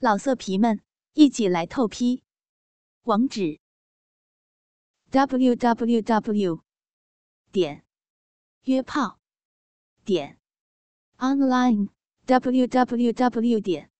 老色皮们，一起来透批！网址：w w w 点约炮点 online w w w 点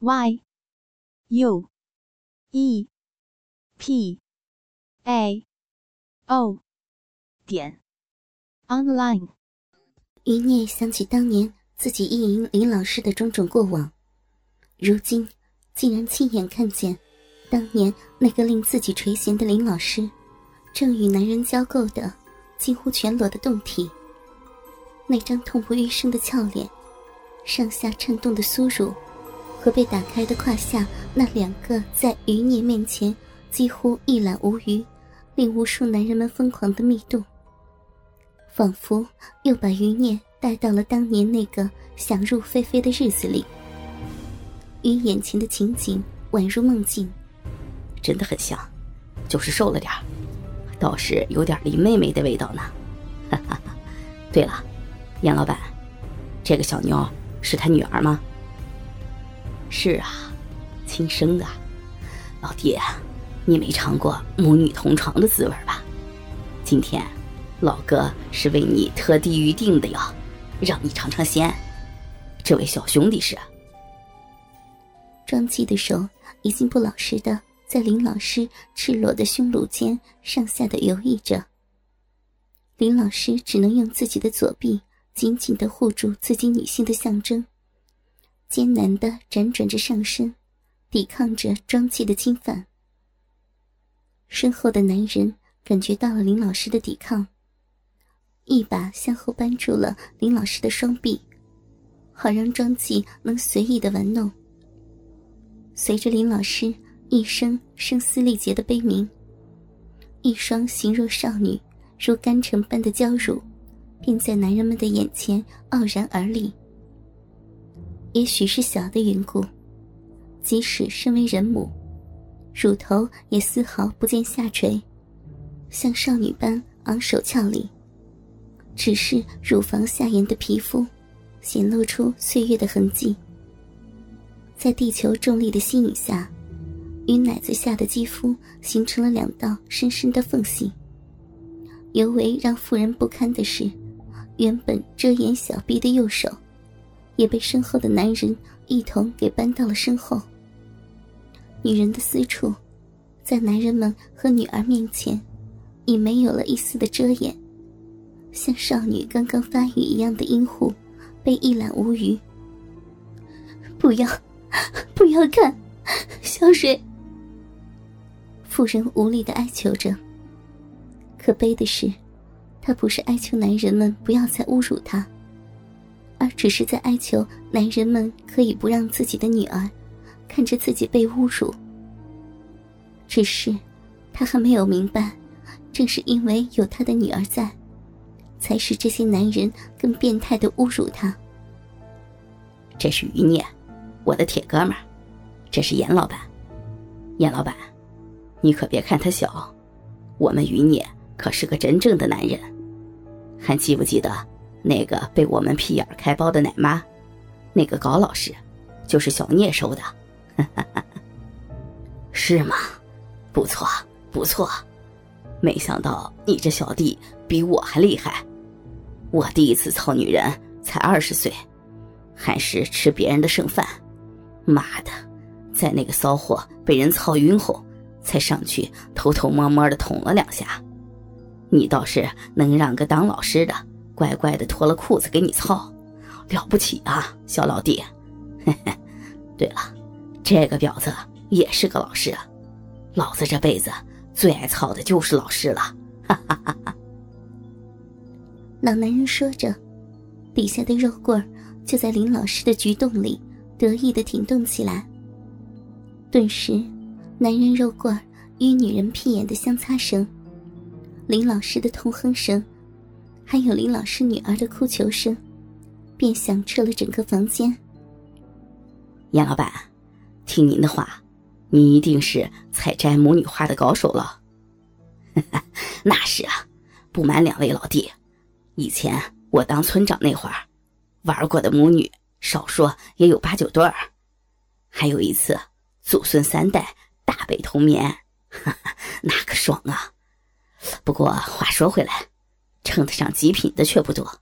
y u e p a o 点 online。余孽想起当年自己意淫林老师的种种过往。如今，竟然亲眼看见，当年那个令自己垂涎的林老师，正与男人交媾的近乎全裸的胴体。那张痛不欲生的俏脸，上下颤动的酥乳，和被打开的胯下那两个在余孽面前几乎一览无余、令无数男人们疯狂的密洞，仿佛又把余孽带到了当年那个想入非非的日子里。与眼前的情景宛如梦境，真的很像，就是瘦了点儿倒是有点林妹妹的味道呢。哈哈哈！对了，严老板，这个小妞是他女儿吗？是啊，亲生的。老弟，你没尝过母女同床的滋味吧？今天，老哥是为你特地预定的哟，让你尝尝鲜。这位小兄弟是。庄季的手已经不老实的在林老师赤裸的胸乳间上下的游弋着。林老师只能用自己的左臂紧紧的护住自己女性的象征，艰难的辗转着上身，抵抗着庄季的侵犯。身后的男人感觉到了林老师的抵抗，一把向后扳住了林老师的双臂，好让庄季能随意的玩弄。随着林老师一声声嘶力竭的悲鸣，一双形若少女、如干城般的娇乳，便在男人们的眼前傲然而立。也许是小的缘故，即使身为人母，乳头也丝毫不见下垂，像少女般昂首俏丽。只是乳房下沿的皮肤，显露出岁月的痕迹。在地球重力的吸引下，与奶子下的肌肤形成了两道深深的缝隙。尤为让妇人不堪的是，原本遮掩小臂的右手，也被身后的男人一同给搬到了身后。女人的私处，在男人们和女儿面前，已没有了一丝的遮掩，像少女刚刚发育一样的阴户，被一览无余。不要！不要看，小水。妇人无力的哀求着。可悲的是，她不是哀求男人们不要再侮辱她，而只是在哀求男人们可以不让自己的女儿看着自己被侮辱。只是，她还没有明白，正是因为有她的女儿在，才使这些男人更变态的侮辱她。这是余孽。我的铁哥们儿，这是严老板。严老板，你可别看他小，我们余孽可是个真正的男人。还记不记得那个被我们屁眼开包的奶妈？那个高老师，就是小聂收的。是吗？不错，不错。没想到你这小弟比我还厉害。我第一次操女人才二十岁，还是吃别人的剩饭。妈的，在那个骚货被人操晕后，才上去偷偷摸摸的捅了两下。你倒是能让个当老师的乖乖的脱了裤子给你操，了不起啊，小老弟。嘿嘿，对了，这个婊子也是个老师，老子这辈子最爱操的就是老师了。哈哈哈哈。老男人说着，底下的肉棍就在林老师的菊洞里。得意的挺动起来。顿时，男人肉棍与女人屁眼的相擦声，林老师的痛哼声，还有林老师女儿的哭求声，便响彻了整个房间。严老板，听您的话，你一定是采摘母女花的高手了。那是啊，不瞒两位老弟，以前我当村长那会儿，玩过的母女。少说也有八九对儿，还有一次祖孙三代大被同眠，哈哈，那个爽啊！不过话说回来，称得上极品的却不多，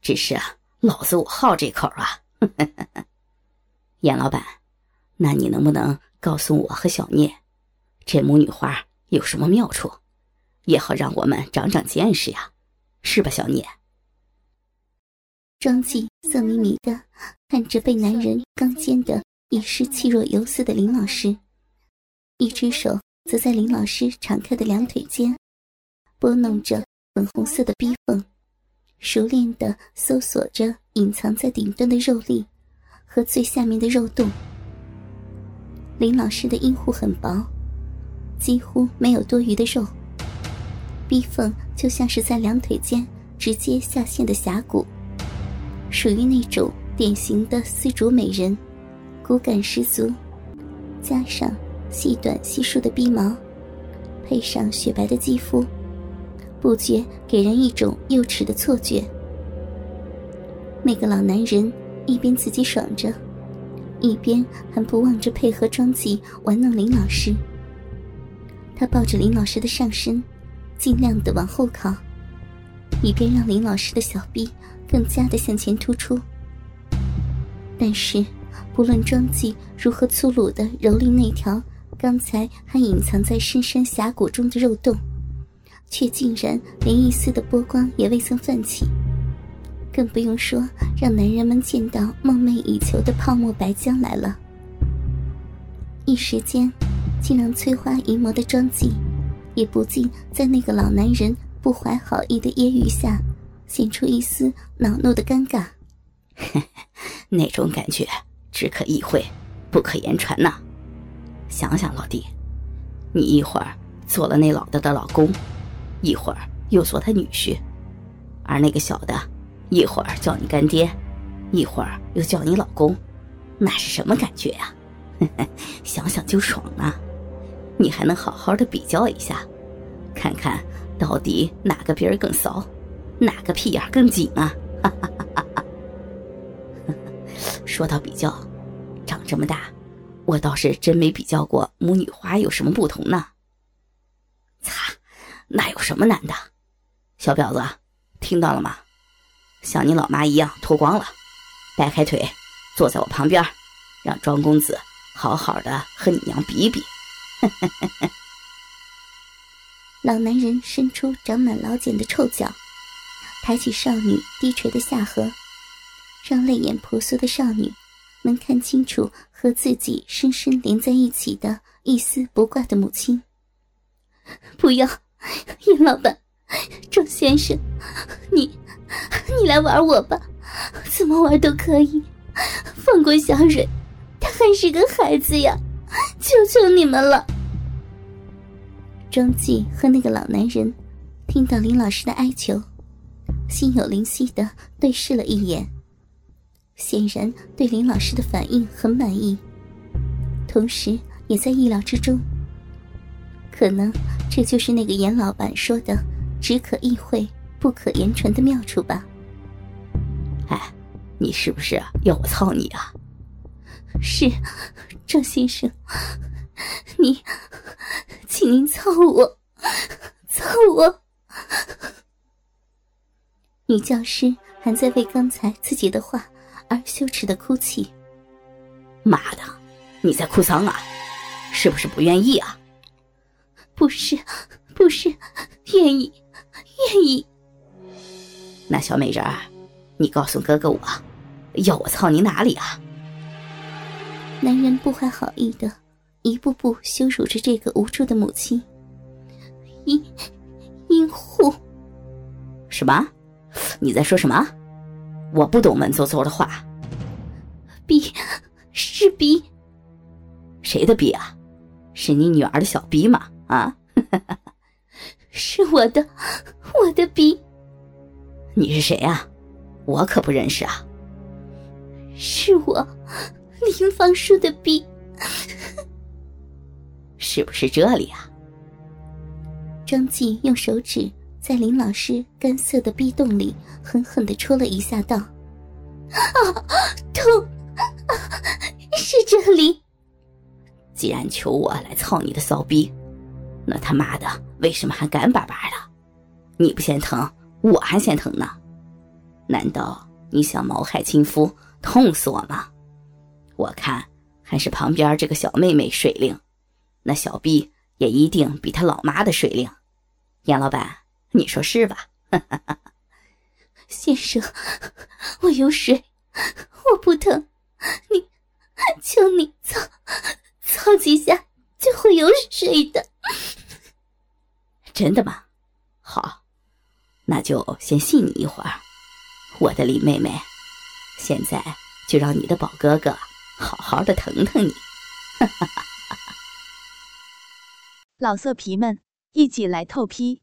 只是啊老子我好这口啊！严老板，那你能不能告诉我和小聂，这母女花有什么妙处，也好让我们长长见识呀？是吧，小聂？庄记色迷迷的看着被男人刚奸的已是气若游丝的林老师，一只手则在林老师敞开的两腿间拨弄着粉红色的逼缝，熟练的搜索着隐藏在顶端的肉粒和最下面的肉洞。林老师的阴户很薄，几乎没有多余的肉，逼缝就像是在两腿间直接下陷的峡谷。属于那种典型的丝竹美人，骨感十足，加上细短稀疏的鼻毛，配上雪白的肌肤，不觉给人一种幼齿的错觉。那个老男人一边自己爽着，一边还不忘着配合庄记玩弄林老师。他抱着林老师的上身，尽量的往后靠，以便让林老师的小臂。更加的向前突出，但是不论庄记如何粗鲁的蹂躏那条刚才还隐藏在深山峡谷中的肉洞，却竟然连一丝的波光也未曾泛起，更不用说让男人们见到梦寐以求的泡沫白浆来了。一时间，竟让翠花淫魔的庄记也不禁在那个老男人不怀好意的揶揄下。显出一丝恼怒的尴尬，那种感觉只可意会，不可言传呐。想想老弟，你一会儿做了那老的的老公，一会儿又做他女婿，而那个小的，一会儿叫你干爹，一会儿又叫你老公，那是什么感觉呀？想想就爽啊！你还能好好的比较一下，看看到底哪个别人更骚？哪个屁眼更紧啊？说到比较，长这么大，我倒是真没比较过母女花有什么不同呢。擦，那有什么难的？小婊子，听到了吗？像你老妈一样脱光了，掰开腿，坐在我旁边，让庄公子好好的和你娘比比。老男人伸出长满老茧的臭脚。抬起少女低垂的下颌，让泪眼婆娑的少女能看清楚和自己深深连在一起的一丝不挂的母亲。不要，严老板，庄先生，你，你来玩我吧，怎么玩都可以，放过小蕊，她还是个孩子呀，求求你们了。庄记和那个老男人听到林老师的哀求。心有灵犀的对视了一眼，显然对林老师的反应很满意，同时也在意料之中。可能这就是那个严老板说的“只可意会，不可言传”的妙处吧。哎，你是不是要我操你啊？是，张先生，你，请您操我，操我。女教师还在为刚才自己的话而羞耻的哭泣。妈的，你在哭丧啊？是不是不愿意啊？不是，不是，愿意，愿意。那小美人儿，你告诉哥哥我，要我操你哪里啊？男人不怀好意的，一步步羞辱着这个无助的母亲。阴，阴户。什么？你在说什么？我不懂文绉绉的话。逼，是逼。谁的逼啊？是你女儿的小逼吗？啊？是我的，我的逼。你是谁啊？我可不认识啊。是我，林芳树的逼。是不是这里啊？张继用手指。在林老师干涩的逼洞里狠狠的戳了一下，道：“啊，痛！是这里。既然求我来操你的骚逼，那他妈的为什么还干巴巴的？你不嫌疼，我还嫌疼呢。难道你想谋害亲夫，痛死我吗？我看还是旁边这个小妹妹水灵，那小逼也一定比他老妈的水灵。严老板，你说是吧？先生，我有水，我不疼。你，求你操，操几下就会有水的。真的吗？好，那就先信你一会儿。我的李妹妹，现在就让你的宝哥哥好好的疼疼你。老色皮们，一起来透批，